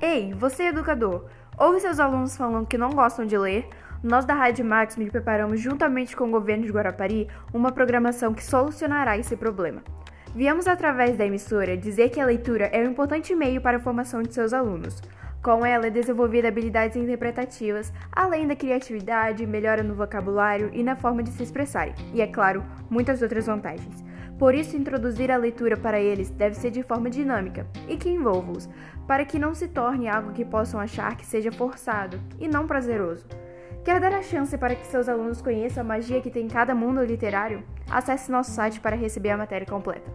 Ei, você educador, ouve seus alunos falando que não gostam de ler? Nós da Rádio Máximo preparamos, juntamente com o governo de Guarapari, uma programação que solucionará esse problema. Viemos, através da emissora, dizer que a leitura é um importante meio para a formação de seus alunos. Com ela é desenvolvida habilidades interpretativas, além da criatividade, melhora no vocabulário e na forma de se expressarem, e, é claro, muitas outras vantagens. Por isso, introduzir a leitura para eles deve ser de forma dinâmica e que envolva-os, para que não se torne algo que possam achar que seja forçado e não prazeroso. Quer dar a chance para que seus alunos conheçam a magia que tem em cada mundo literário? Acesse nosso site para receber a matéria completa.